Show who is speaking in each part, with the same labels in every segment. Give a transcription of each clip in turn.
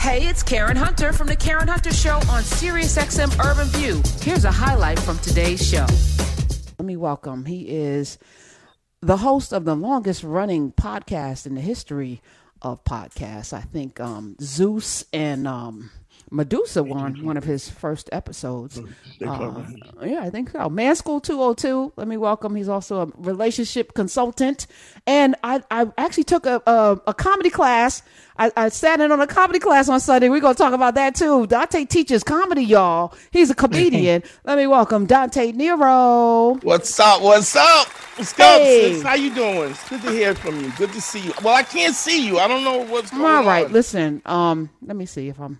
Speaker 1: Hey, it's Karen Hunter from the Karen Hunter Show on SiriusXM Urban View. Here's a highlight from today's show. Let me welcome. He is the host of the longest running podcast in the history of podcasts. I think um, Zeus and um, Medusa won one of his first episodes. Uh, yeah, I think so. Man School 202. Let me welcome. He's also a relationship consultant. And I, I actually took a, a, a comedy class. I, I sat in on a comedy class on Sunday. We're going to talk about that too. Dante teaches comedy, y'all. He's a comedian. Let me welcome Dante Nero.
Speaker 2: What's up? What's up? What's up, hey. sis? How you doing? It's good to hear from you. Good to see you. Well, I can't see you. I don't know what's going on.
Speaker 1: All right, on. listen. Um, let me see if I'm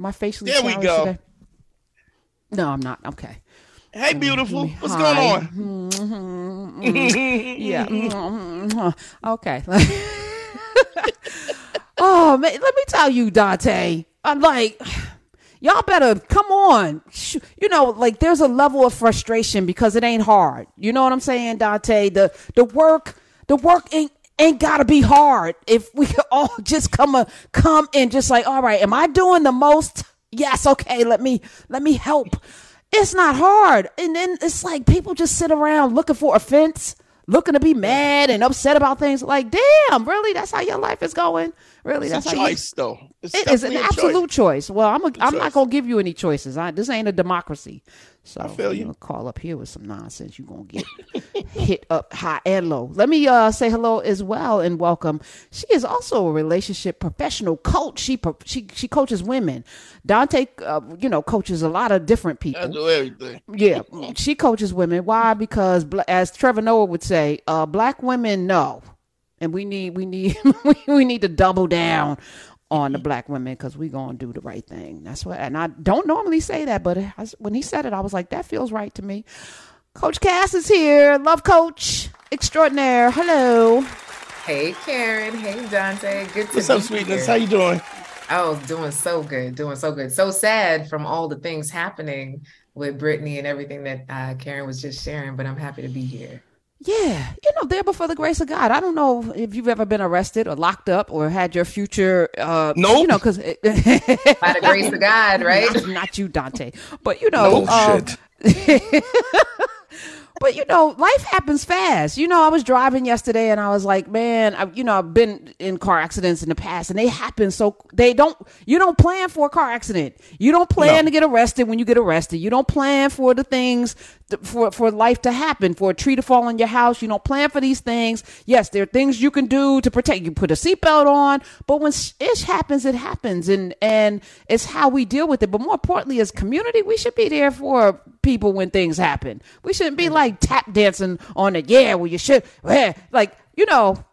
Speaker 1: my facially
Speaker 2: there we go. Today?
Speaker 1: No, I'm not. Okay.
Speaker 2: Hey, beautiful. What's Hi. going on?
Speaker 1: Mm-hmm, mm-hmm. yeah. Mm-hmm. okay. oh man, let me tell you, Dante. I'm like, y'all better come on. You know, like there's a level of frustration because it ain't hard. You know what I'm saying, Dante? The the work, the work ain't ain't gotta be hard if we could all just come a, come and just like all right am i doing the most? Yes okay let me let me help. It's not hard. And then it's like people just sit around looking for offense looking to be mad and upset about things. Like damn really? That's how your life is going? Really?
Speaker 2: It's
Speaker 1: that's
Speaker 2: a choice you, though.
Speaker 1: It's it is an absolute choice. choice. well i'm a, i'm not gonna give you any choices. I, this ain't a democracy so
Speaker 2: I feel you.
Speaker 1: Call up here with some nonsense. You're gonna get hit up high and low. Let me uh, say hello as well and welcome. She is also a relationship professional coach. She she she coaches women. Dante, uh, you know, coaches a lot of different people.
Speaker 2: I do everything.
Speaker 1: Yeah, she coaches women. Why? Because as Trevor Noah would say, uh, black women know and we need we need we need to double down on the black women because we gonna do the right thing. That's what, and I don't normally say that, but when he said it, I was like, that feels right to me. Coach Cass is here, love coach extraordinaire. Hello.
Speaker 3: Hey Karen. Hey Dante. Good to see you.
Speaker 2: What's up, sweetness? How you doing?
Speaker 3: Oh, doing so good, doing so good. So sad from all the things happening with Brittany and everything that uh, Karen was just sharing, but I'm happy to be here.
Speaker 1: Yeah, you know, there before the grace of God. I don't know if you've ever been arrested or locked up or had your future. Uh,
Speaker 2: no,
Speaker 1: you know, because
Speaker 3: by the grace of God, right?
Speaker 1: Not, not you, Dante, but you know, no um, shit. but you know, life happens fast. You know, I was driving yesterday and I was like, man, I, you know, I've been in car accidents in the past and they happen so they don't. You don't plan for a car accident. You don't plan no. to get arrested when you get arrested. You don't plan for the things for for life to happen, for a tree to fall on your house. You don't plan for these things. Yes, there are things you can do to protect. You put a seatbelt on, but when ish happens, it happens, and and it's how we deal with it. But more importantly, as community, we should be there for people when things happen. We shouldn't be like tap dancing on it. Yeah, well, you should. Yeah, like you know,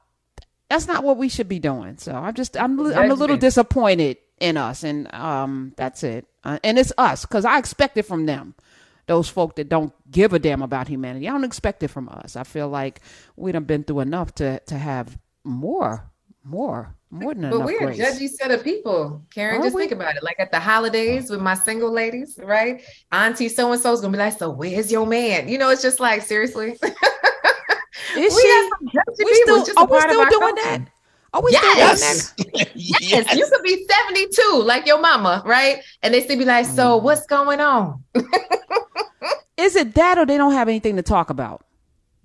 Speaker 1: that's not what we should be doing. So I'm just I'm I'm a little disappointed in us, and um, that's it. Uh, and it's us because I expect it from them those folk that don't give a damn about humanity. I don't expect it from us. I feel like we done been through enough to to have more, more, more than
Speaker 3: but
Speaker 1: enough.
Speaker 3: But we're
Speaker 1: grace.
Speaker 3: a judgy set of people, Karen. Are just we? think about it. Like at the holidays with my single ladies, right? Auntie so and so is gonna be like, "So where's your man?" You know, it's just like seriously.
Speaker 1: is we she? We still, are we still doing culture. that? Are we
Speaker 3: yes. still doing that? yes. yes. You could be 72 like your mama, right? And they still be like, so mm. what's going on?
Speaker 1: Is it that or they don't have anything to talk about?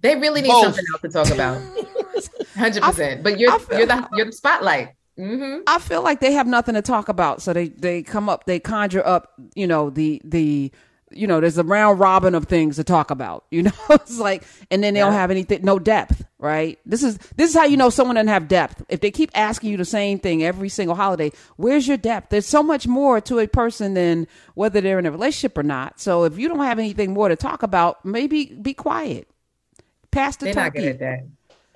Speaker 3: They really need Both. something else to talk about. Hundred percent. But you're feel, you're the you're the spotlight. Mm-hmm.
Speaker 1: I feel like they have nothing to talk about, so they they come up, they conjure up, you know, the the you know, there's a round robin of things to talk about. You know, it's like, and then they yeah. don't have anything, no depth, right? This is this is how you know someone doesn't have depth. If they keep asking you the same thing every single holiday, where's your depth? There's so much more to a person than whether they're in a relationship or not. So if you don't have anything more to talk about, maybe be quiet. Pass the
Speaker 3: They're
Speaker 1: turkey.
Speaker 3: not good at that.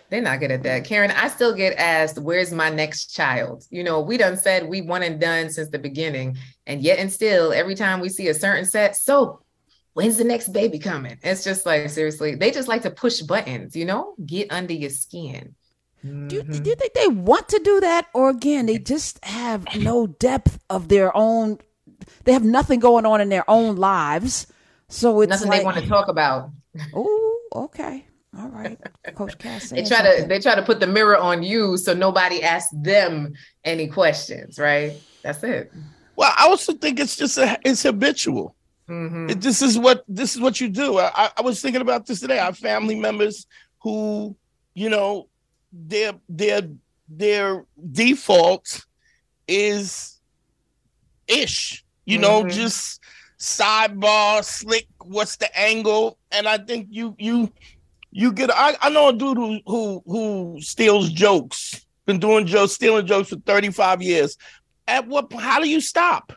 Speaker 3: They're not good at that. Karen, I still get asked, where's my next child? You know, we done said we one and done since the beginning. And yet and still, every time we see a certain set, so when's the next baby coming? It's just like, seriously, they just like to push buttons, you know, get under your skin.
Speaker 1: Mm-hmm. Do, do you think they want to do that? Or again, they just have no depth of their own, they have nothing going on in their own lives. So it's
Speaker 3: nothing
Speaker 1: like,
Speaker 3: they want to talk about.
Speaker 1: Oh, okay. All right, Coach Cass.
Speaker 3: they try something. to they try to put the mirror on you so nobody asks them any questions. Right. That's it.
Speaker 2: Well, I also think it's just a, it's habitual. Mm-hmm. It, this is what this is what you do. I, I was thinking about this today. I have family members who, you know, their their their default is ish. You know, mm-hmm. just sidebar, slick. What's the angle? And I think you you you get. I, I know a dude who who who steals jokes. Been doing jokes, stealing jokes for thirty five years. At what? How do you stop?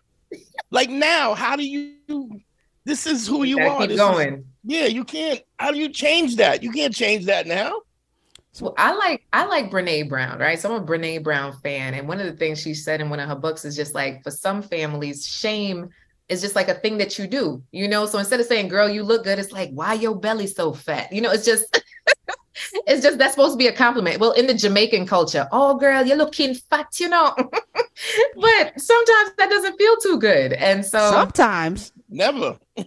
Speaker 2: like now, how do you? This is who you, are.
Speaker 3: Keep going. Is,
Speaker 2: yeah, you can't. How do you change that? You can't change that now.
Speaker 3: So I like I like Brene Brown, right? So I'm a Brene Brown fan, and one of the things she said in one of her books is just like for some families, shame is just like a thing that you do, you know. So instead of saying "girl, you look good," it's like "why your belly so fat?" You know, it's just it's just that's supposed to be a compliment. Well, in the Jamaican culture, oh girl, you're looking fat, you know. but sometimes that doesn't feel too good, and so
Speaker 1: sometimes
Speaker 2: never.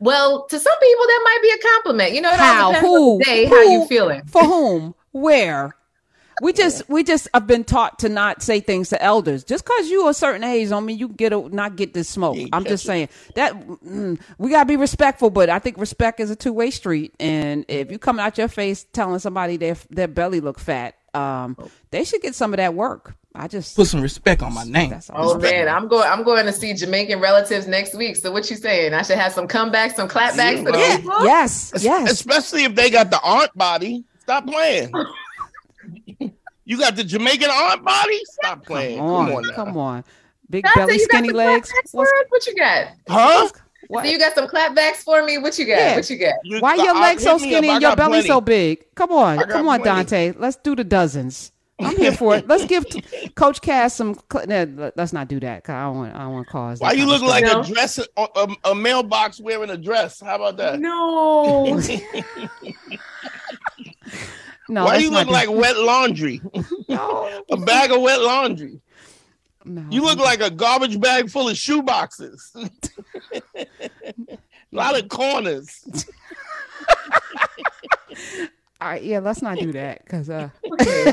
Speaker 3: Well, to some people that might be a compliment. You know, how who day who, how you feeling
Speaker 1: for whom where. We just we just have been taught to not say things to elders. Just because you a certain age, don't mean you get a, not get this smoke. I'm just saying that mm, we gotta be respectful, but I think respect is a two way street. And if you come out your face telling somebody their their belly look fat, um, they should get some of that work. I just
Speaker 4: put some respect on my name.
Speaker 3: Oh man, I'm going. I'm going to see Jamaican relatives next week. So what you saying? I should have some comebacks, some clapbacks for
Speaker 1: yeah. Yes, yes.
Speaker 2: Especially if they got the aunt body. Stop playing. you got the Jamaican aunt body. Stop playing. Come on,
Speaker 1: come on, come on. Big belly, skinny legs.
Speaker 3: What you got?
Speaker 2: Huh?
Speaker 3: What? So you got some clapbacks for me? What you got? Yeah. What you got?
Speaker 1: Why your legs so skinny and your belly plenty. so big? Come on, come on, plenty. Dante. Let's do the dozens. I'm here for it. Let's give Coach Cass some. let's not do that. Cause I don't want. I don't want to cause.
Speaker 2: Why you look like no. a dress, a, a, mailbox wearing a dress? How about that?
Speaker 3: No.
Speaker 2: no. Why do you look like wet laundry? no. a bag of wet laundry. No, you look like a garbage bag full of shoe boxes. a lot of corners.
Speaker 1: All right, yeah, let's not do that because. Uh...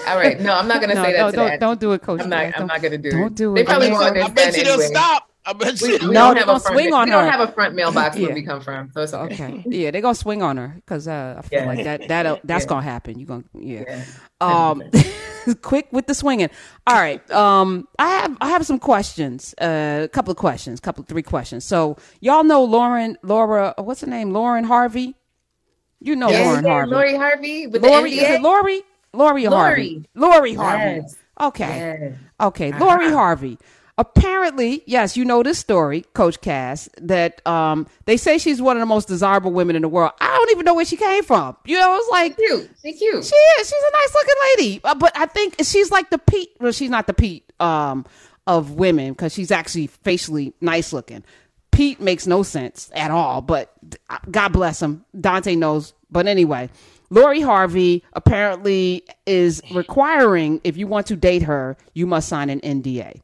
Speaker 3: All right, no, I'm not gonna no, say that.
Speaker 1: No, don't,
Speaker 3: that.
Speaker 1: don't do it, Coach.
Speaker 3: I'm not. I'm not gonna do
Speaker 1: don't
Speaker 3: it.
Speaker 1: do
Speaker 3: it. They probably won't
Speaker 2: understand. I bet you they'll stop. I bet.
Speaker 3: We, we no, they're gonna swing on we her. We don't have a front mailbox yeah. where we come from, so it's okay.
Speaker 1: okay. Yeah, they're gonna swing on her because uh, I feel yeah. like that that uh, that's yeah. gonna happen. You gonna yeah. Um, quick with the swinging. All right. Um, I have I have some questions. Uh, a couple of questions. Couple three questions. So y'all know Lauren Laura. What's her name? Lauren Harvey. You know yes, Lauren Harvey.
Speaker 3: Lori Harvey with
Speaker 1: Lori, Is it Lori? Lori Harvey. Lori Harvey. Yes. Okay. Yes. Okay. Uh-huh. Lori Harvey. Apparently, yes, you know this story, Coach Cass, that um, they say she's one of the most desirable women in the world. I don't even know where she came from. You know, it's like
Speaker 3: cute. She's cute.
Speaker 1: She is. She's a nice looking lady. Uh, but I think she's like the Pete. Well, she's not the Pete um, of women because she's actually facially nice looking. Pete makes no sense at all, but God bless him. Dante knows. But anyway, Lori Harvey apparently is requiring if you want to date her, you must sign an NDA.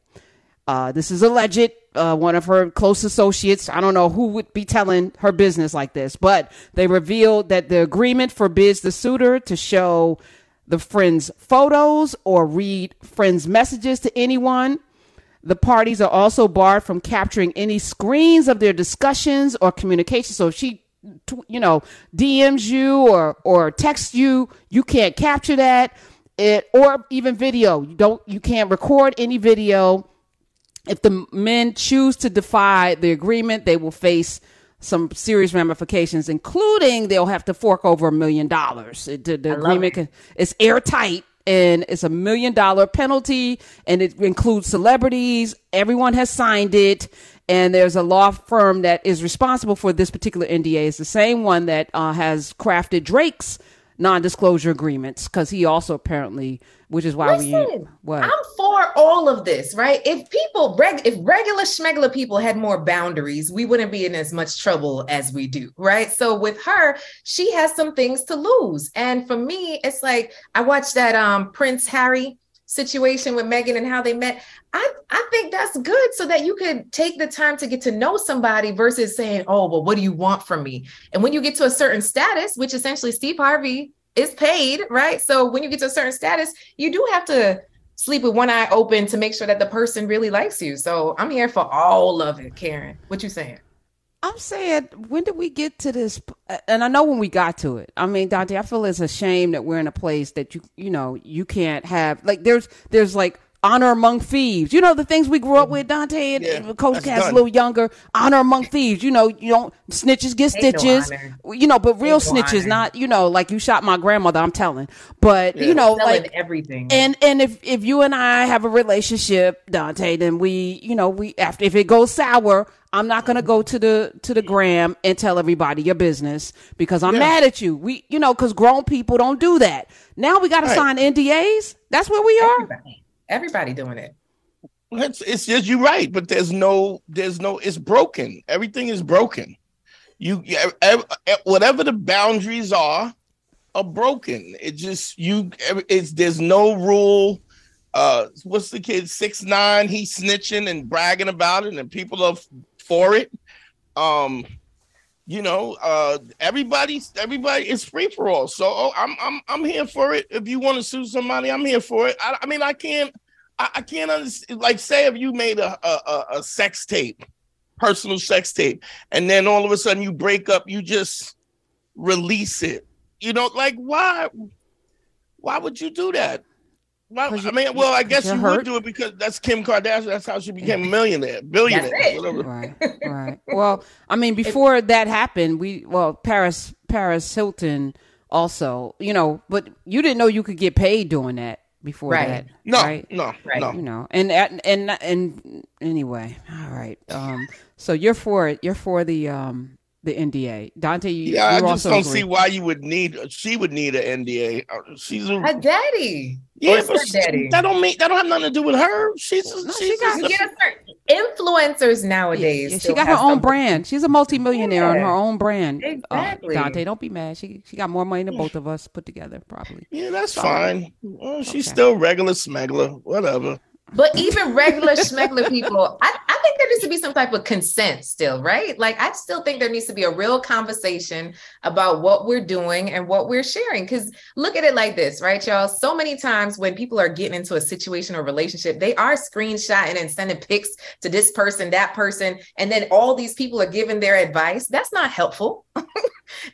Speaker 1: Uh, this is alleged. Uh, one of her close associates, I don't know who would be telling her business like this, but they revealed that the agreement forbids the suitor to show the friend's photos or read friends' messages to anyone the parties are also barred from capturing any screens of their discussions or communication. So if she, you know, DMs you or or texts you, you can't capture that. It or even video. You don't. You can't record any video. If the men choose to defy the agreement, they will face some serious ramifications, including they'll have to fork over a million dollars. The, the agreement is airtight and it's a million dollar penalty and it includes celebrities. Everyone has signed it. And there's a law firm that is responsible for this particular NDA. It's the same one that uh, has crafted Drake's non-disclosure agreements because he also apparently which is why Listen, we
Speaker 3: what? I'm for all of this right? If people reg, if regular schmegular people had more boundaries we wouldn't be in as much trouble as we do right? So with her she has some things to lose. And for me it's like i watched that um prince harry situation with Megan and how they met. I, I think that's good so that you could take the time to get to know somebody versus saying, oh, well, what do you want from me? And when you get to a certain status, which essentially Steve Harvey is paid, right? So when you get to a certain status, you do have to sleep with one eye open to make sure that the person really likes you. So I'm here for all of it, Karen. What you saying?
Speaker 1: I'm saying, when did we get to this? Uh, and I know when we got to it. I mean, Dante, I feel it's a shame that we're in a place that you, you know, you can't have like there's there's like honor among thieves. You know the things we grew up with, mm-hmm. Dante and, yeah, Coach Cass a little younger. Honor among thieves. You know, you don't snitches get stitches. No you know, but real Ain't snitches, no not you know, like you shot my grandmother. I'm telling, but yeah. you know, Selling like
Speaker 3: everything.
Speaker 1: And and if if you and I have a relationship, Dante, then we, you know, we after if it goes sour. I'm not gonna go to the to the gram and tell everybody your business because I'm yeah. mad at you. We, you know, because grown people don't do that. Now we got to right. sign NDAs. That's where we are. Everybody.
Speaker 3: Everybody doing it.
Speaker 2: It's, it's just you're right, but there's no there's no it's broken. Everything is broken. You whatever the boundaries are are broken. It just you it's there's no rule. Uh, what's the kid six nine? He's snitching and bragging about it, and people are for it. Um, you know, uh, everybody's everybody is free for all. So oh, I'm I'm I'm here for it. If you want to sue somebody, I'm here for it. I, I mean, I can't I, I, can't understand. Like, say if you made a, a a sex tape, personal sex tape, and then all of a sudden you break up, you just release it. You know, like why? Why would you do that? Well, I mean, well, I guess you hurt. would do it because that's Kim Kardashian. That's how she became a millionaire, billionaire,
Speaker 1: Right, right. Well, I mean, before that happened, we well, Paris, Paris Hilton also, you know, but you didn't know you could get paid doing that before right. that.
Speaker 2: No,
Speaker 1: right?
Speaker 2: no, right. no.
Speaker 1: You know, and and and anyway, all right. Um, so you're for it. You're for the um the NDA. Dante, you,
Speaker 2: yeah,
Speaker 1: you
Speaker 2: I just don't agree. see why you would need. She would need an NDA. Uh, she's a,
Speaker 3: a daddy.
Speaker 2: Yeah, but daddy. that don't mean that don't have nothing to do with her. She's no, she's she got,
Speaker 3: a, influencers nowadays.
Speaker 1: Yeah, she got her own something. brand. She's a multimillionaire yeah. on her own brand.
Speaker 3: Uh, exactly.
Speaker 1: Uh, Dante, don't be mad. She she got more money than both of us put together, probably.
Speaker 2: Yeah, that's so, fine. Well, she's okay. still regular smuggler. Whatever.
Speaker 3: But even regular schmegler people, I, I think there needs to be some type of consent still, right? Like I still think there needs to be a real conversation about what we're doing and what we're sharing. Because look at it like this, right, y'all? So many times when people are getting into a situation or relationship, they are screenshotting and sending pics to this person, that person, and then all these people are giving their advice. That's not helpful.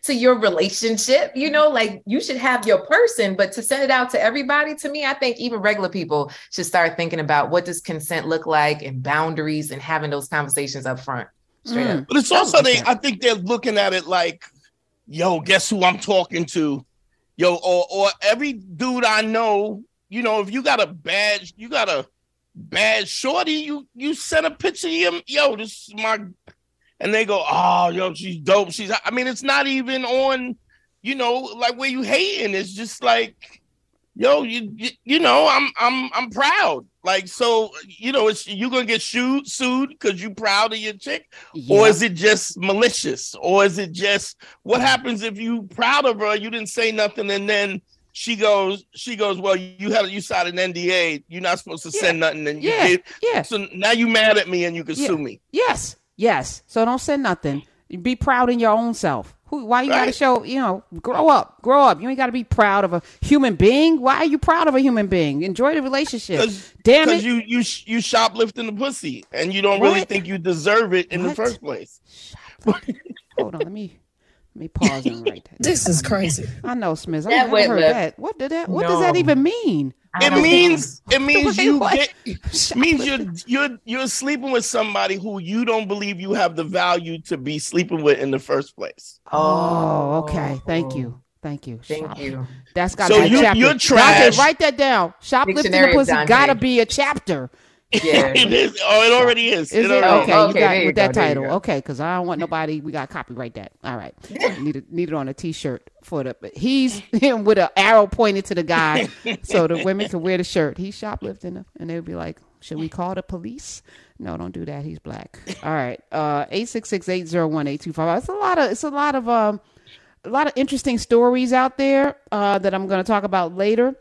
Speaker 3: to your relationship. You know, like you should have your person, but to send it out to everybody, to me, I think even regular people should start thinking about what does consent look like and boundaries and having those conversations up front. Straight mm. up.
Speaker 2: But it's also they I think they're looking at it like, yo, guess who I'm talking to? Yo, or or every dude I know, you know, if you got a bad, you got a bad shorty, you you send a picture of him, yo, this is my and they go, "Oh, yo, she's dope." She's. I mean, it's not even on, you know, like where you hating. It's just like, yo, you, you, you know, I'm, I'm, I'm proud. Like, so, you know, it's you gonna get sued, sued because you proud of your chick, yeah. or is it just malicious, or is it just what happens if you proud of her, you didn't say nothing, and then she goes, she goes, well, you had you signed an NDA, you're not supposed to yeah. send nothing, and you
Speaker 1: yeah.
Speaker 2: did.
Speaker 1: Yeah.
Speaker 2: So now you mad at me, and you can
Speaker 1: yeah.
Speaker 2: sue me.
Speaker 1: Yes. Yes. So don't say nothing. Be proud in your own self. Who, why you right. got to show, you know, grow up, grow up. You ain't got to be proud of a human being. Why are you proud of a human being? Enjoy the relationship. Damn it.
Speaker 2: you, you, you shoplifting the pussy and you don't what? really think you deserve it in what? the first place.
Speaker 1: Hold on. Let me, let me pause and write that.
Speaker 4: This is crazy.
Speaker 1: I know, Smith. I never heard that. What did that? What no. does that even mean?
Speaker 2: It means it means you get means you're you're you're sleeping with somebody who you don't believe you have the value to be sleeping with in the first place.
Speaker 1: Oh, okay. Thank you. Thank you.
Speaker 3: Thank Shop. you.
Speaker 1: That's got to so be a you, chapter. You're trash. Dante, write that down. Shoplifting the pussy got to be a chapter.
Speaker 2: Yeah, it is. Oh, it already is.
Speaker 1: Is
Speaker 2: it?
Speaker 1: it? Okay, okay, you got with that title. Okay, because I don't want nobody. We got to copyright that. All right, need it. Need it on a T-shirt for the. But he's him with an arrow pointed to the guy, so the women can wear the shirt. He's shoplifting, and they'll be like, "Should we call the police?" No, don't do that. He's black. All right, uh, eight six six eight zero one eight two five. It's a lot of. It's a lot of um, a lot of interesting stories out there uh, that I'm going to talk about later.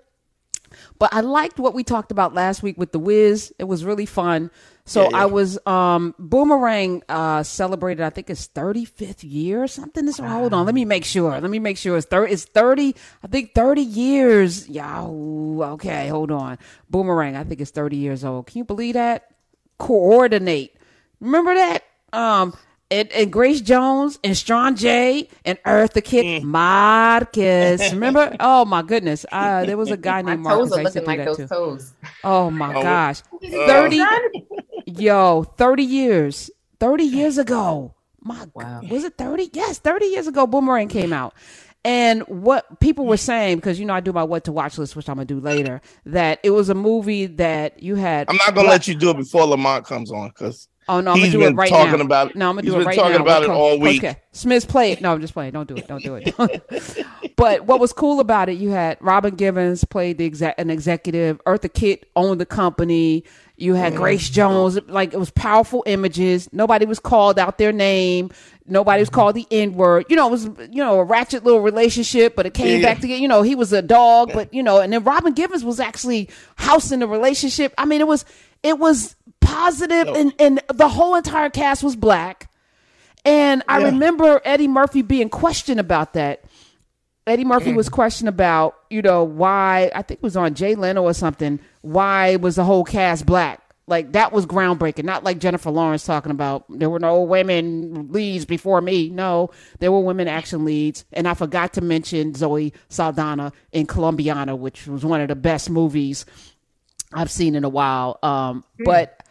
Speaker 1: But I liked what we talked about last week with the Wiz. It was really fun. So
Speaker 2: Yeah, yeah.
Speaker 1: I was um Boomerang uh celebrated I think it's 35th year or something. This hold on, let me make sure. Let me make sure it's 30 it's 30 I think 30 years. Yeah, okay, hold on. Boomerang I think it's 30 years old. Can you believe that? Coordinate. Remember that? Um and, and Grace Jones and Strangé and Eartha Kitt Marcus. Remember? Oh my goodness. Uh, there was a guy
Speaker 3: My
Speaker 1: named Marcus.
Speaker 3: toes are
Speaker 1: I used to
Speaker 3: looking like those
Speaker 1: too.
Speaker 3: toes.
Speaker 1: Oh my
Speaker 2: Oh,
Speaker 1: gosh.
Speaker 2: uh,
Speaker 1: 30 yo, 30 years. 30 years ago. My
Speaker 3: Wow.
Speaker 1: God. Was it 30? Yes, 30 years ago Boomerang came out. And what people were saying, because you know I do my what to watch list, which I'm gonna do later, that it was a movie that you had.
Speaker 2: I'm not gonna let you do it before Lamont comes on because
Speaker 1: Oh no, I'm
Speaker 2: He's
Speaker 1: gonna do it right
Speaker 2: talking
Speaker 1: now.
Speaker 2: about it.
Speaker 1: No, I'm gonna
Speaker 2: He's
Speaker 1: do it
Speaker 2: been
Speaker 1: right
Speaker 2: talking
Speaker 1: now.
Speaker 2: about it all week.
Speaker 1: Okay, Smith's play it. No, I'm just playing. Don't do it. Don't do it. but what was cool about it, you had Robin Givens played the exec, an executive. Eartha Kitt owned the company. You had Grace Jones. Like it was powerful images. Nobody was called out their name. Nobody was mm-hmm. called the N word. You know, it was you know a ratchet little relationship, but it came
Speaker 2: Yeah.
Speaker 1: back together. You know, he was a dog, but you know, and then Robin Givens was actually housing the relationship. I mean, it was it was positive, and and the whole entire cast was black. And I
Speaker 2: Yeah.
Speaker 1: remember Eddie Murphy being questioned about that. Eddie Murphy
Speaker 2: Mm.
Speaker 1: was questioned about, you know, why I think it was on Jay Leno or something. Why was the whole cast black? Like that was groundbreaking. Not like Jennifer Lawrence talking about there were no women leads before me. No, there were women action leads, and I forgot to mention Zoe Saldana in Colombiana, which was one of the best movies I've seen in a while. Um, But uh,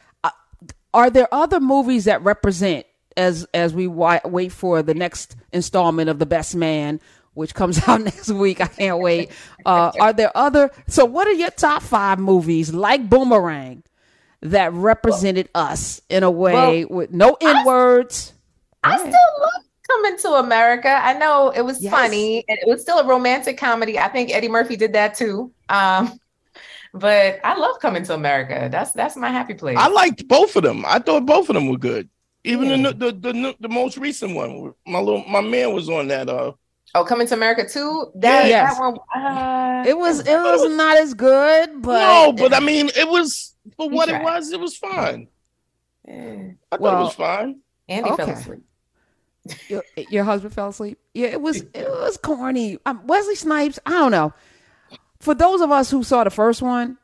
Speaker 1: are there other movies that represent as as we wait for the next installment of The Best Man, which comes out next week? I can't wait. Uh, are there other? So, what are your top five movies like Boomerang that represented us in a way with no n words?
Speaker 3: I still love Coming to America. I know it was
Speaker 1: Yes.
Speaker 3: funny and it was still a romantic comedy. I think Eddie Murphy did that too. Um, but I love Coming to America. That's that's my happy place.
Speaker 2: I liked both of them. I thought both of them were good. Even
Speaker 3: Yeah.
Speaker 2: the, the the the most recent one, my little my man was on that. Uh,
Speaker 3: oh, Coming to America too. That,
Speaker 1: Yes.
Speaker 3: that one. Uh,
Speaker 1: It was it was not as good, but
Speaker 2: no, but I mean, it was for what it was. It was fine.
Speaker 3: eh,
Speaker 2: I thought
Speaker 1: Well,
Speaker 2: it was fine.
Speaker 3: Andy fell asleep.
Speaker 1: your, your husband fell asleep. Yeah, it was it was corny. Um, Wesley Snipes. I don't know. For those of us who saw the first one,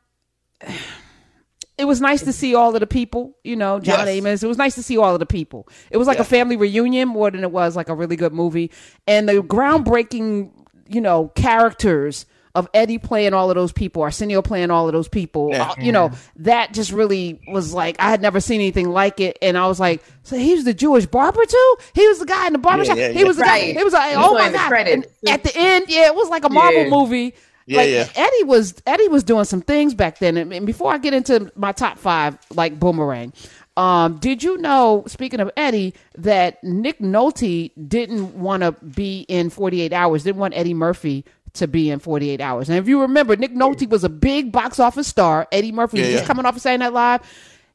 Speaker 1: it was nice to see all of the people. You know, John
Speaker 2: Yes.
Speaker 1: Amos. It was nice to see all of the people. It was like a family reunion more than it was like a really good movie. And the groundbreaking, you know, characters of Eddie playing all of those people, Arsenio playing all of those people.
Speaker 2: Yeah.
Speaker 1: uh, you know, that just really was like I had never seen anything like it. And I was like, so he was the Jewish barber too. He was the guy in the barbershop.
Speaker 2: yeah,
Speaker 1: He
Speaker 2: yeah.
Speaker 1: was the guy. He was like, oh my
Speaker 3: on the
Speaker 1: god! And at the end, yeah, it was like a Marvel
Speaker 3: Yeah.
Speaker 1: movie.
Speaker 2: Yeah,
Speaker 1: like
Speaker 2: yeah.
Speaker 1: Eddie was Eddie was doing some things back then. And, and before I get into my top five, like Boomerang, um, did you know? Speaking of Eddie, that Nick Nolte didn't want to be in Forty Eight Hours. Didn't want Eddie Murphy to be in 48 hours. And if you remember, Nick Nolte was a big box office star. Eddie Murphy was just
Speaker 2: yeah.
Speaker 1: coming off of Saturday Night Live.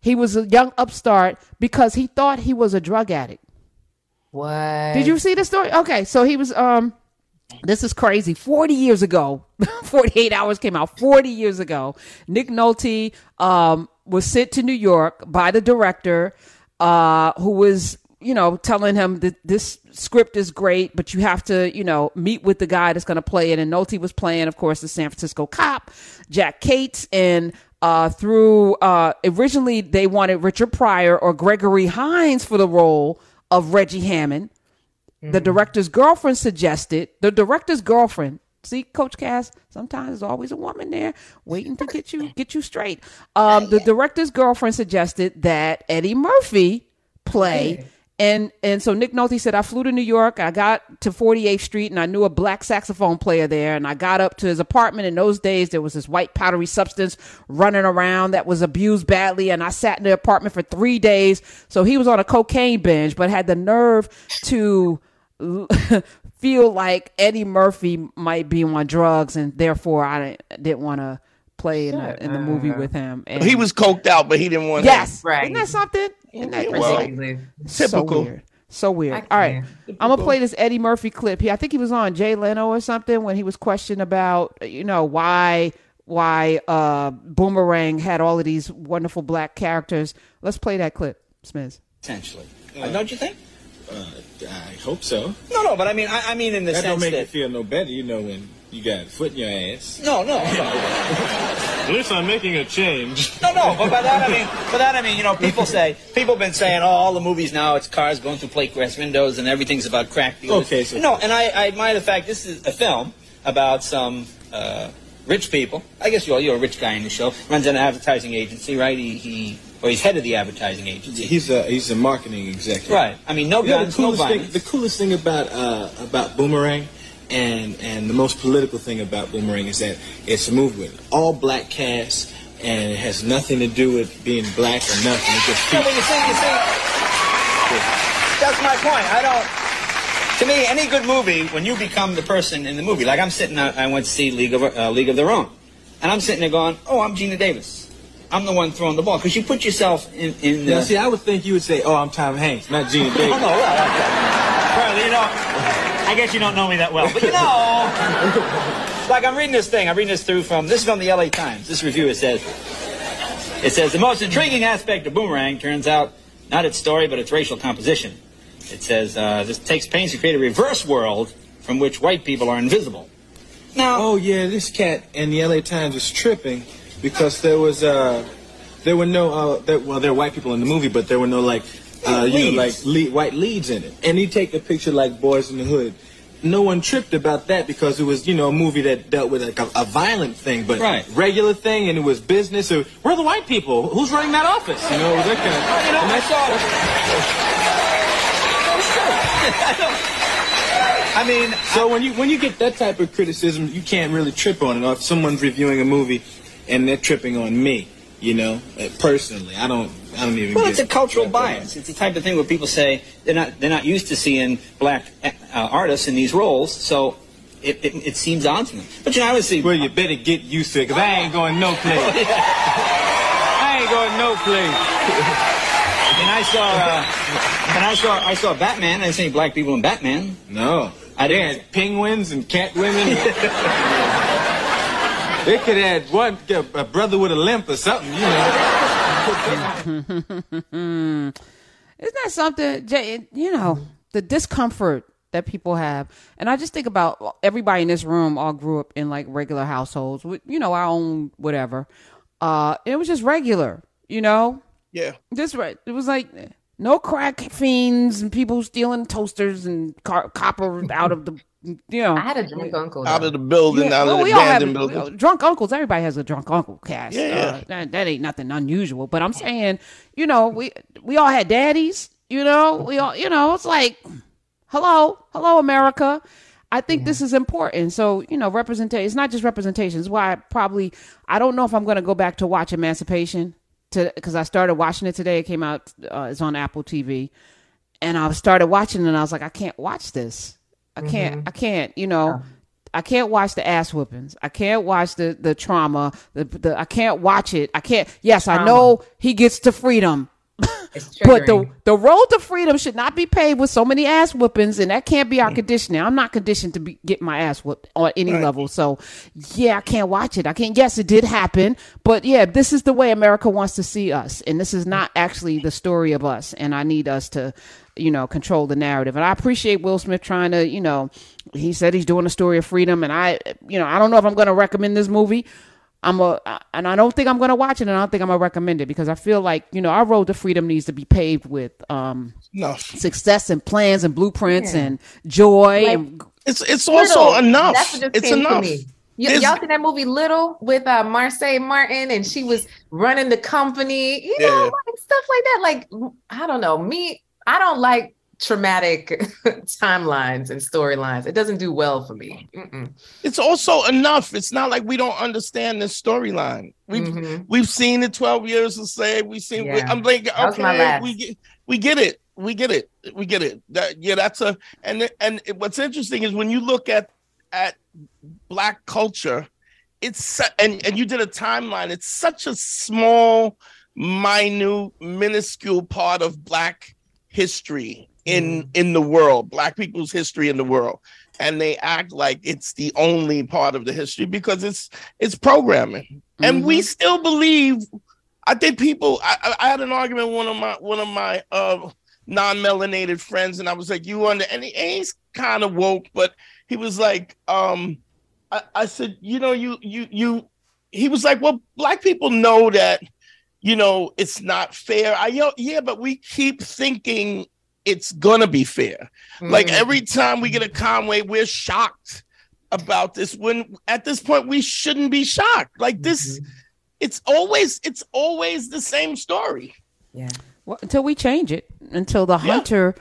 Speaker 1: He was a young upstart because he thought he was a drug addict.
Speaker 3: What?
Speaker 1: Did you see the story? Okay, so he was um this is crazy. 40 years ago, 48 hours came out 40 years ago. Nick Nolte um was sent to New York by the director uh who was, you know, telling him that this script is great, but you have to, you know, meet with the guy that's going to play it and Nolte was playing of course the San Francisco cop, Jack Cates and uh, through uh, originally they wanted Richard Pryor or Gregory Hines for the role of Reggie Hammond. The director's girlfriend suggested the director's girlfriend. See, Coach Cass, sometimes there's always a woman there waiting to get you get you straight. Um, the director's girlfriend suggested that Eddie Murphy play. And and so Nick Nolte said, I flew to New York. I got to 48th Street and I knew a black saxophone player there. And I got up to his apartment. In those days, there was this white powdery substance running around that was abused badly. And I sat in the apartment for three days. So he was on a cocaine binge, but had the nerve to feel like Eddie Murphy might be on drugs. And therefore, I didn't, didn't want to play in, the, in the movie with him. And
Speaker 2: He was coked out, but he didn't want. To.
Speaker 1: Yes.
Speaker 3: Right.
Speaker 1: Isn't that something? Isn't that
Speaker 2: Yeah, well,
Speaker 1: like-
Speaker 3: Ridiculous.
Speaker 1: so
Speaker 2: typical.
Speaker 1: weird. So weird. All right. I'm gonna play this Eddie Murphy clip here. I think he was on Jay Leno or something when he was questioned about, you know, why why uh, Boomerang had all of these wonderful black characters. Let's play that clip, Smiz.
Speaker 4: Potentially, uh, don't you think?
Speaker 5: Uh, I hope so.
Speaker 4: No, no, but I mean, I, I mean, in the sense
Speaker 5: that
Speaker 4: sense
Speaker 5: don't make
Speaker 4: that
Speaker 5: you feel no better. You know when you got foot in your ass.
Speaker 4: No, no, no.
Speaker 5: At least I'm making a change.
Speaker 4: No, no, but by that I mean, by that I mean, you know, people say, people have been saying, oh, all the movies now, it's cars going through plate glass windows and everything's about crack dealers.
Speaker 5: Okay, so-
Speaker 4: No, and I, I admire the fact this is a film about some uh, rich people. I guess you're, you're a rich guy in the show. Runs an advertising agency, right? He, he or he's head of the advertising agency.
Speaker 5: He's a he's a marketing executive.
Speaker 4: Right. I mean, no
Speaker 5: You
Speaker 4: guns, no
Speaker 5: thing, the coolest thing about uh, about Boomerang, and and the most political thing about Boomerang is that it's a movie with all black cast, and it has nothing to do with being black or nothing. It just
Speaker 4: No, but you see, you see, that's my point. I don't. To me, any good movie, when you become the person in the movie, like I'm sitting, uh, I went to see League of uh, League of Their Own, and I'm sitting there going, "Oh, I'm Geena Davis. I'm the one throwing the ball," because you put yourself in in the.
Speaker 5: Now, see, I would think you would say, "Oh, I'm Tom Hanks, not
Speaker 4: Oh,
Speaker 5: Davis."
Speaker 4: no, well, okay. Charlie, you know, I guess you don't know me that well, but you know, like I'm reading this thing. I'm reading this through from this is from the L.A. Times. This review it says, it says the most intriguing aspect of Boomerang turns out not its story but its racial composition. It says uh, this takes pains to create a reverse world from which white people are invisible. Now,
Speaker 5: Oh yeah, this cat in the LA Times is tripping because there was uh there were no uh there, well there were white people in the movie, but there were no like uh you know like lead, white leads in it. And he take a picture like Boys in the Hood. No one tripped about that because it was you know a movie that dealt with like a, a violent thing, but
Speaker 4: Right.
Speaker 5: regular thing, and it was business. So we're the white people. Who's running that office? You know, that kind of.
Speaker 4: you know,
Speaker 5: and
Speaker 4: I saw. I mean,
Speaker 5: So when you when you get that type of criticism, you can't really trip on it. Or if someone's reviewing a movie and they're tripping on me, you know, uh, personally, I don't I don't even.
Speaker 4: Well,
Speaker 5: get
Speaker 4: it's a cultural bias. It's the type of thing where people say they're not they're not used to seeing black uh, artists in these roles, so it, it, it seems odd to them. But you know, I would see.
Speaker 5: Well, you better get used to it, cause I ain't going no place. I ain't going no place.
Speaker 4: and I saw uh, and I saw I saw Batman. I didn't see any black people in Batman.
Speaker 5: No,
Speaker 4: I
Speaker 5: they
Speaker 4: didn't-
Speaker 5: had penguins and cat women. they could have had one a brother with a limp or something, you know.
Speaker 1: Isn't that something, Jay? You know, the discomfort that people have. And I just think about everybody in this room all grew up in like regular households with, you know, our own whatever. Uh, it was just regular, you know?
Speaker 2: Yeah.
Speaker 1: Just right. It was like no crack fiends and people stealing toasters and car- copper out of the, you know.
Speaker 3: I had a drunk uncle.
Speaker 2: Out
Speaker 3: though.
Speaker 2: of the building,
Speaker 1: Yeah,
Speaker 2: out
Speaker 1: well,
Speaker 2: of
Speaker 1: we
Speaker 2: the
Speaker 1: all have
Speaker 2: abandoned
Speaker 1: we
Speaker 2: building.
Speaker 1: drunk uncles. Everybody has a drunk uncle cast.
Speaker 2: Yeah, yeah.
Speaker 1: Uh, that, that ain't nothing unusual. But I'm saying, you know, we we all had daddies. You know, we all, you know, it's like, hello, hello, America. I think this is important. So you know, representation. It's not just representation. It's why I probably I don't know if I'm going to go back to watch Emancipation to because I started watching it today. It came out. Uh, it's on Apple TV, and I started watching it and I was like, I can't watch this. I can't. I can't. You know. I can't watch the ass whoopings. I can't watch the the trauma. The, the I can't watch it. I can't. Yes, I know he gets to freedom, but the the road to freedom should not be paved with so many ass whoopings, and that can't be our conditioning. I'm not conditioned to be get my ass whooped on any level. So, yeah, I can't watch it. I can't. Yes, it did happen, but yeah, this is the way America wants to see us, and this is not actually the story of us. And I need us to, you know, control the narrative. And I appreciate Will Smith trying to, you know, he said he's doing a story of freedom, and I, you know, I don't know if I'm going to recommend this movie. I'm a, and I don't think I'm going to watch it, and I don't think I'm going to recommend it because I feel like you know our road to freedom needs to be paved with um,
Speaker 2: No,
Speaker 1: success and plans and blueprints and joy.
Speaker 3: Like-
Speaker 1: and,
Speaker 2: it's it's also
Speaker 3: Little,
Speaker 2: enough.
Speaker 3: That's what just
Speaker 2: It's enough.
Speaker 3: to me. You,
Speaker 2: There's-
Speaker 3: y'all seen that movie Little with uh, Marsai Martin, and she was running the company. You know,
Speaker 2: Yeah.
Speaker 3: like stuff like that. Like I don't know, me. I don't like traumatic timelines and storylines. It doesn't do well for me. Mm-mm.
Speaker 2: It's also enough. It's not like we don't understand this storyline. We've
Speaker 3: Mhm.
Speaker 2: we've seen it 12 years of say we've seen
Speaker 3: Yeah.
Speaker 2: I'm like
Speaker 3: That was my
Speaker 2: okay we get we get it we get it we get it that yeah that's a and and what's interesting is when you look at at black culture it's and and you did a timeline it's such a small minute minuscule part of black history in in the world black people's history in the world and they act like it's the only part of the history because it's it's programming. Mm-hmm. And we mm-hmm. still believe I think people I, I had an argument with one of my one of my uh non-melanated friends and I was like, you under and he, he's kind of woke, but he was like, um, I, I said, you know, you you you he was like, well, black people know that, you know, it's not fair. I yo, yeah, but we keep thinking it's gonna be fair. Mm-hmm. Like every time we get a Conway, we're shocked about this. When at this point we shouldn't be shocked. Like this, mm-hmm. it's always it's always the same story.
Speaker 1: Yeah. Well, until we change it, until the yeah. hunter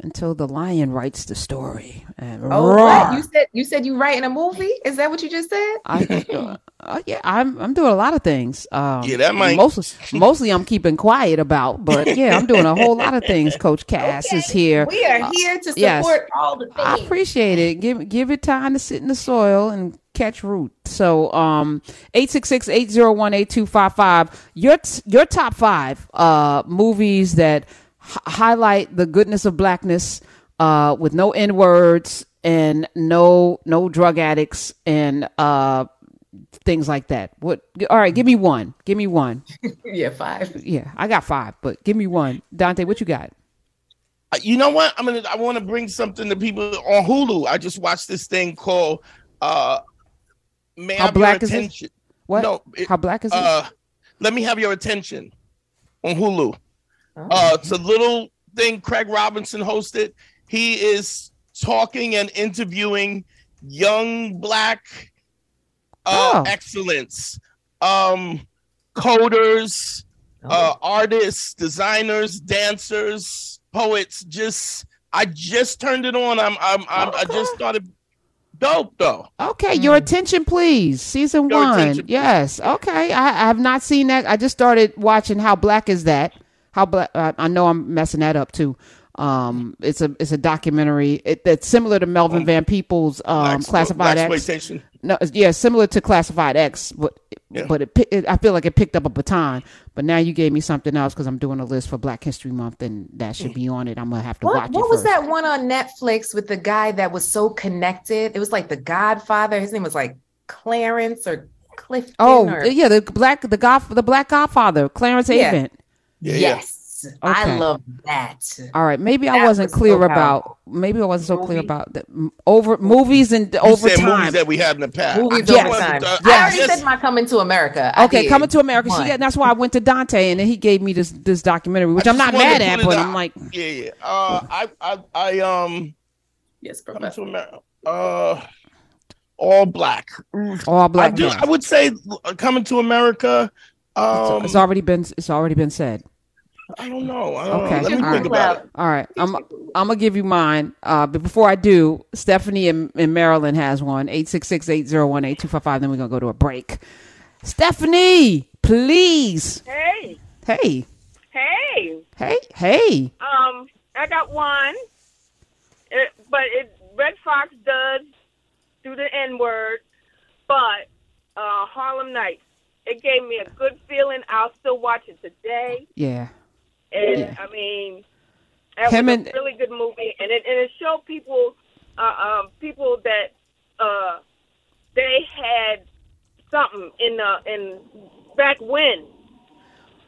Speaker 1: until the lion writes the story. And
Speaker 3: oh, you said you said you writing a movie? Is that what you just said?
Speaker 1: I, uh, yeah, I'm I'm doing a lot of things.
Speaker 2: Um, yeah, that might
Speaker 1: mostly mostly I'm keeping quiet about, but yeah, I'm doing a whole lot of things. Coach Cass okay. is here.
Speaker 3: We are uh, here to support yes, all the things. I
Speaker 1: appreciate it. Give give it time to sit in the soil and catch root. So um 866-801-8255. Your your top 5 uh movies that highlight the goodness of blackness uh, with no n words and no no drug addicts and uh, things like that. What? All right, give me one. Give me one.
Speaker 3: yeah, five.
Speaker 1: Yeah, I got five, but give me one. Dante, what you got?
Speaker 2: Uh, you know what? I'm gonna. I want to bring something to people on Hulu. I just watched this thing called. uh May
Speaker 1: How black is it? What? No, it, How black is it? Uh,
Speaker 2: let me have your attention on Hulu. Oh. Uh, it's a little thing Craig Robinson hosted. He is talking and interviewing young black uh, oh. excellence, um, coders, oh. uh, artists, designers, dancers, poets. Just I just turned it on. I'm, I'm, I'm okay. I just started dope though.
Speaker 1: Okay, your attention, please. Season your one. Attention, yes. Okay, I, I, have not seen that. I just started watching. How black is that? How black? Uh, I know I'm messing that up too. Um, it's a it's a documentary. It, it's similar to Melvin oh. Van Peebles' um, Classified X. No, yeah, similar to Classified X, but yeah. but it, it, I feel like it picked up a baton. But now you gave me something else because I'm doing a list for Black History Month, and that should be on it. I'm gonna have to
Speaker 3: what,
Speaker 1: watch
Speaker 3: what
Speaker 1: it.
Speaker 3: What was that one on Netflix with the guy that was so connected? It was like the Godfather. His name was like Clarence or Clifton.
Speaker 1: Oh,
Speaker 3: or...
Speaker 1: yeah, the black the God the Black Godfather, Clarence yeah. Avant.
Speaker 2: Yeah,
Speaker 3: yes. Okay. I love that.
Speaker 1: All right, maybe that I wasn't was clear so about. Maybe I wasn't so Movie. clear about that. Over movies and you over time
Speaker 2: movies that we had in the past.
Speaker 3: Movies yes. over time. Uh, I already said my Coming to America.
Speaker 1: okay, Coming to America. See, that's why I went to Dante, and then he gave me this this documentary, which I'm not mad at, but I'm like,
Speaker 2: yeah, yeah. Uh, I, I, I, um,
Speaker 3: yes,
Speaker 2: Coming to America. Uh, all black.
Speaker 1: All black.
Speaker 2: I, do, I would say Coming to America. Um,
Speaker 1: it's, it's already been it's already been said.
Speaker 2: I don't know. I don't okay. Know. Let me All think right. about it.
Speaker 1: All right. I'm I'm gonna give you mine. Uh, but before I do, Stephanie in, in Maryland has one. 866-801-8255. Then we're gonna go to a break. Stephanie, please.
Speaker 6: Hey.
Speaker 1: Hey.
Speaker 6: Hey.
Speaker 1: Hey. Hey.
Speaker 6: Um, I got one. It, but it Redd Foxx does do the N word, but uh, Harlem Nights it gave me a good feeling. I'll still watch it today.
Speaker 1: Yeah.
Speaker 6: And
Speaker 1: yeah.
Speaker 6: I mean, it Him was and, a really good movie, and it and it showed people, uh, um, people that uh, they had something in the in back when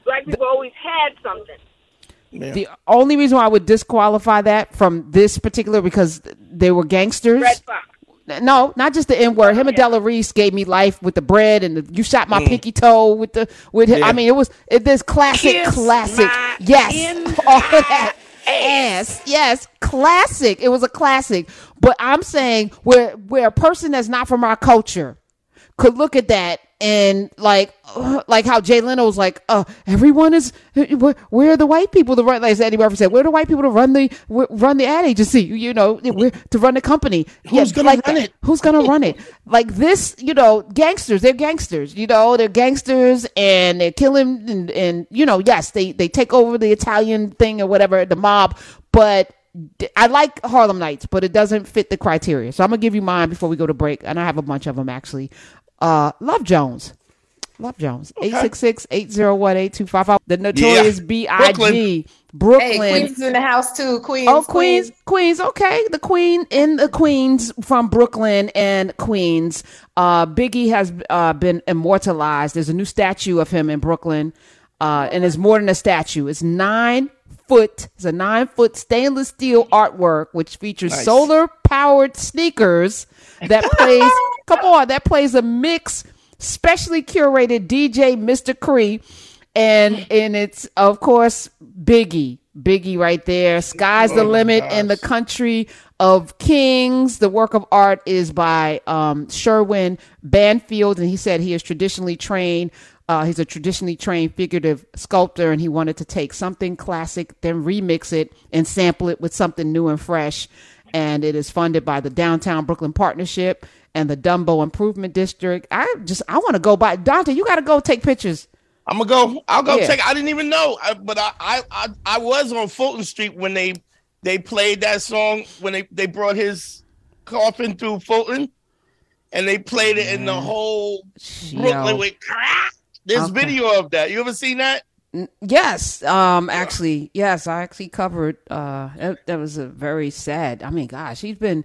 Speaker 6: black people the, always had something.
Speaker 1: Yeah. The only reason why I would disqualify that from this particular because they were gangsters.
Speaker 6: Redd Foxx.
Speaker 1: No, not just the N word. Him and Della Reese gave me life with the bread and the, you shot my mm. pinky toe with the with him. Yeah. I mean, it was it, this classic, Kiss classic. Yes, all of that ass. Yes, classic. It was a classic. But I'm saying where where a person that's not from our culture could look at that and like uh, like how Jay Leno was like, uh, everyone is where, where are the white people to run? Like Eddie Murphy said, where are the white people to run the run the ad agency? You know, to run the company.
Speaker 2: Who's yeah, gonna
Speaker 1: like,
Speaker 2: run it?
Speaker 1: Who's gonna run it? Like this, you know, gangsters. They're gangsters. You know, they're gangsters and they're killing and, and you know, yes, they they take over the Italian thing or whatever, the mob, but I like Harlem Nights, but it doesn't fit the criteria. So I'm gonna give you mine before we go to break, and I have a bunch of them actually. Uh, Love Jones. Love Jones. 866-801-8255. The Notorious yeah. B.I.G. Brooklyn.
Speaker 3: Hey, Queens in the house too. Queens.
Speaker 1: Oh, Queens, Queens. Okay, the Queen in the Queens from Brooklyn and Queens. Uh, Biggie has uh, been immortalized. There's a new statue of him in Brooklyn, uh, and it's more than a statue. It's nine foot. It's a nine foot stainless steel artwork which features nice. solar powered sneakers that plays. Come on, that plays a mix, specially curated DJ Mr. Cee and and it's of course Biggie, Biggie right there. Sky's the oh limit in the country of kings. The work of art is by um, Sherwin Banfield, and he said he is traditionally trained. Uh, he's a traditionally trained figurative sculptor, and he wanted to take something classic, then remix it and sample it with something new and fresh. And it is funded by the Downtown Brooklyn Partnership and the Dumbo Improvement District. I just I want to go by Dante. You got to go take pictures
Speaker 2: I'm gonna go. I'll go yeah. take. I didn't even know, I, but I, I, I I was on Fulton Street when they they played that song when they they brought his coffin through Fulton, and they played it in the whole Brooklyn with crack. There's okay. video of that. You ever seen that?
Speaker 1: Yes, um, actually, yes, I actually covered. Uh, that, that was a very sad. I mean, gosh, he's been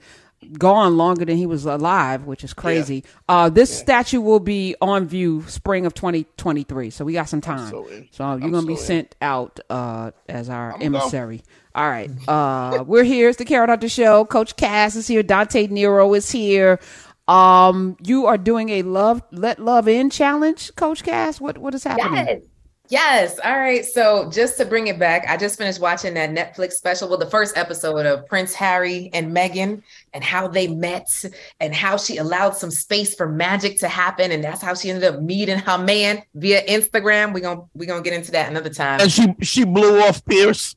Speaker 1: gone longer than he was alive, which is crazy. Yeah. Uh, this yeah. statue will be on view spring of 2023, so we got some time. So, so, you're I'm gonna so be sent in. out uh, as our I'm emissary. Go. All right, uh, we're here. It's the Karen Hunter Show. Coach Cass is here. Dante Nero is here. Um, you are doing a love let love in challenge, Coach Cass. What what is happening?
Speaker 3: Yes. Yes. All right. So just to bring it back, I just finished watching that Netflix special. Well, the first episode of Prince Harry and Meghan and how they met and how she allowed some space for magic to happen. And that's how she ended up meeting her man via Instagram. We're gonna we're gonna get into that another time.
Speaker 2: And she she blew off Pierce.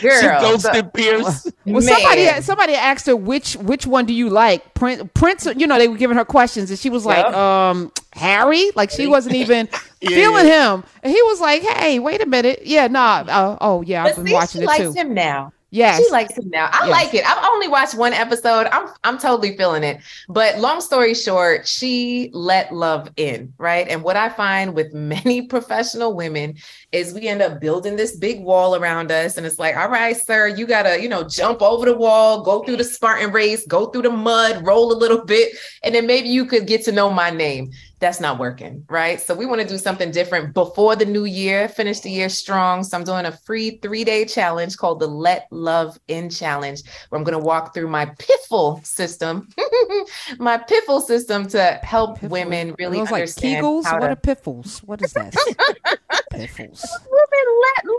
Speaker 3: Girl, she
Speaker 2: ghosted Pierce.
Speaker 1: Well, somebody somebody asked her which which one do you like, Prince? Prince, you know, they were giving her questions, and she was like, yep. um, Harry. Like she wasn't even yeah, feeling yeah. him, and he was like, Hey, wait a minute, yeah, nah, uh, oh yeah, I've been see, watching
Speaker 3: it too.
Speaker 1: She likes
Speaker 3: too. him now.
Speaker 1: Yes.
Speaker 3: She likes it now. I yes. like it. I've only watched one episode. I'm I'm totally feeling it. But long story short, she let love in, right? And what I find with many professional women is we end up building this big wall around us and it's like, "All right, sir, you got to, you know, jump over the wall, go through the Spartan race, go through the mud, roll a little bit, and then maybe you could get to know my name." that's not working, right? So we want to do something different before the new year, finish the year strong. So I'm doing a free three day challenge called the Let Love In Challenge, where I'm going to walk through my piffle system, my piffle system to help piffle. women really understand.
Speaker 1: Like Kegels? How what to... are piffles? What is that? piffles.
Speaker 3: Women let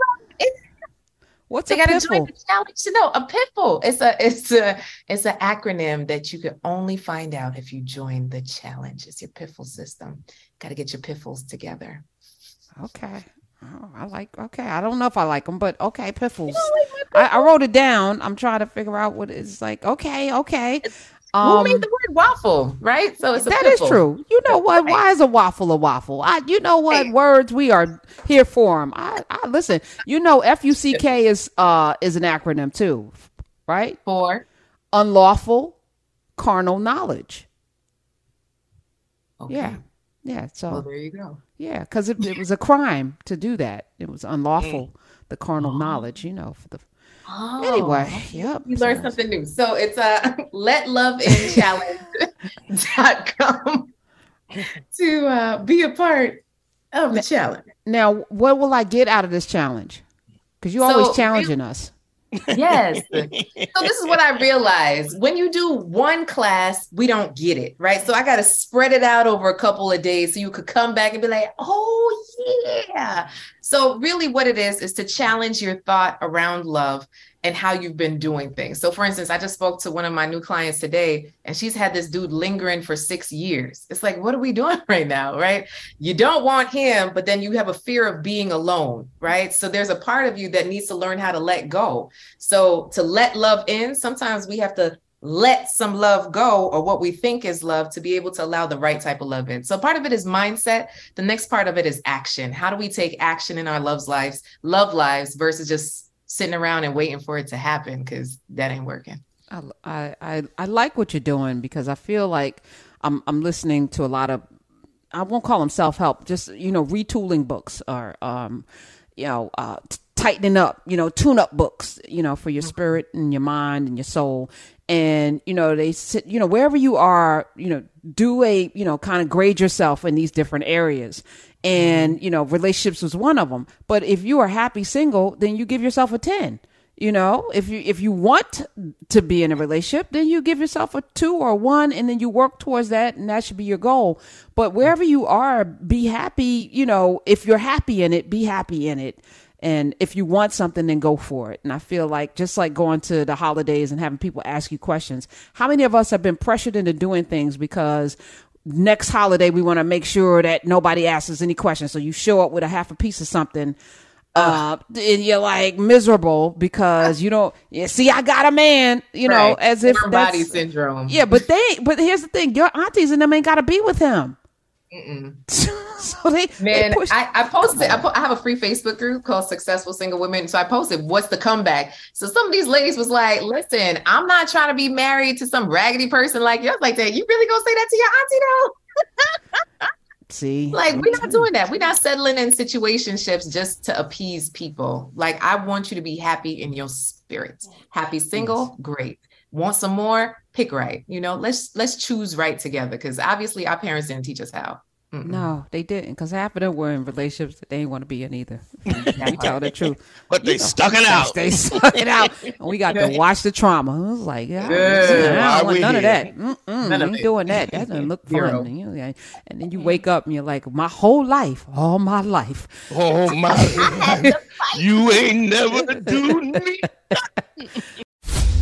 Speaker 1: What's they got to join the
Speaker 3: challenge to know a piffle. It's a it's a it's an acronym that you can only find out if you join the challenge. It's your piffle system. Got to get your piffles together.
Speaker 1: Okay. Oh, I like. Okay, I don't know if I like them, but okay, piffles. Like I, I, wrote it down. I'm trying to figure out what it's like. Okay, okay.
Speaker 3: Um, Who made the word waffle, right? So it's
Speaker 1: that is true. You know what? Right. Why is a waffle a waffle? I, you know what? Words we are here for them. I, I listen. You know, F U C K is uh is an acronym too, right?
Speaker 3: For
Speaker 1: unlawful carnal knowledge.
Speaker 3: Okay.
Speaker 1: Yeah, yeah. So
Speaker 3: well, there you go.
Speaker 1: Yeah, because it, it was a crime to do that. It was unlawful. Mm. The carnal oh. knowledge, you know, for the Oh, anyway, yep.
Speaker 3: You learned something new. So it's a let love in challenge.com to uh, be a part of the challenge.
Speaker 1: Now, what will I get out of this challenge? Because you're so, always challenging us.
Speaker 3: Yes. so this is what I realized. When you do one class, we don't get it, right? So I got to spread it out over a couple of days so you could come back and be like, "Oh yeah." So really what it is is to challenge your thought around love and how you've been doing things. So, for instance, I just spoke to one of my new clients today, and she's had this dude lingering for six years. It's like, what are we doing right now? Right? You don't want him, but then you have a fear of being alone, right? So, there's a part of you that needs to learn how to let go. So, to let love in, sometimes we have to let some love go or what we think is love to be able to allow the right type of love in. So part of it is mindset. The next part of it is action. How do we take action in our love's lives, love lives versus just sitting around and waiting for it to happen because that ain't working.
Speaker 1: I, I I like what you're doing because I feel like I'm I'm listening to a lot of I won't call them self help, just you know retooling books or um you know, uh, t- tightening up, you know, tune up books, you know, for your mm-hmm. spirit and your mind and your soul. And, you know, they sit, you know, wherever you are, you know, do a, you know, kind of grade yourself in these different areas. And, mm-hmm. you know, relationships was one of them. But if you are happy single, then you give yourself a 10 you know, if you if you want to be in a relationship, then you give yourself a two or one, and then you work towards that, and that should be your goal. But wherever you are, be happy. You know, if you're happy in it, be happy in it. And if you want something, then go for it. And I feel like just like going to the holidays and having people ask you questions, how many of us have been pressured into doing things because next holiday we want to make sure that nobody asks us any questions. So you show up with a half a piece of something uh, and you're like miserable because you don't you see I got a man, you know, right. as if
Speaker 3: body syndrome.
Speaker 1: Yeah, but they but here's the thing, your aunties and them ain't gotta be with him.
Speaker 3: so they man, they I, I posted. I, po- I have a free Facebook group called Successful Single Women. So I posted, "What's the comeback?" So some of these ladies was like, "Listen, I'm not trying to be married to some raggedy person like you." like that. You really gonna say that to your auntie though?
Speaker 1: See,
Speaker 3: like we're not doing that. We're not settling in situationships just to appease people. Like I want you to be happy in your spirit. Happy single, great. Want some more? Pick right. You know, let's let's choose right together because obviously our parents didn't teach us how.
Speaker 1: Mm-mm. No, they didn't, because half of them were in relationships that they didn't want to be in either. we tell the truth,
Speaker 2: but they know, stuck it out.
Speaker 1: They stuck it out, and we got to watch the trauma. I was like, yeah, I, I don't want none of that. Mm-mm, none of ain't it. doing that. That doesn't look fun. And, you and then you wake up and you're like, my whole life, all my life,
Speaker 2: oh my, you ain't never do me.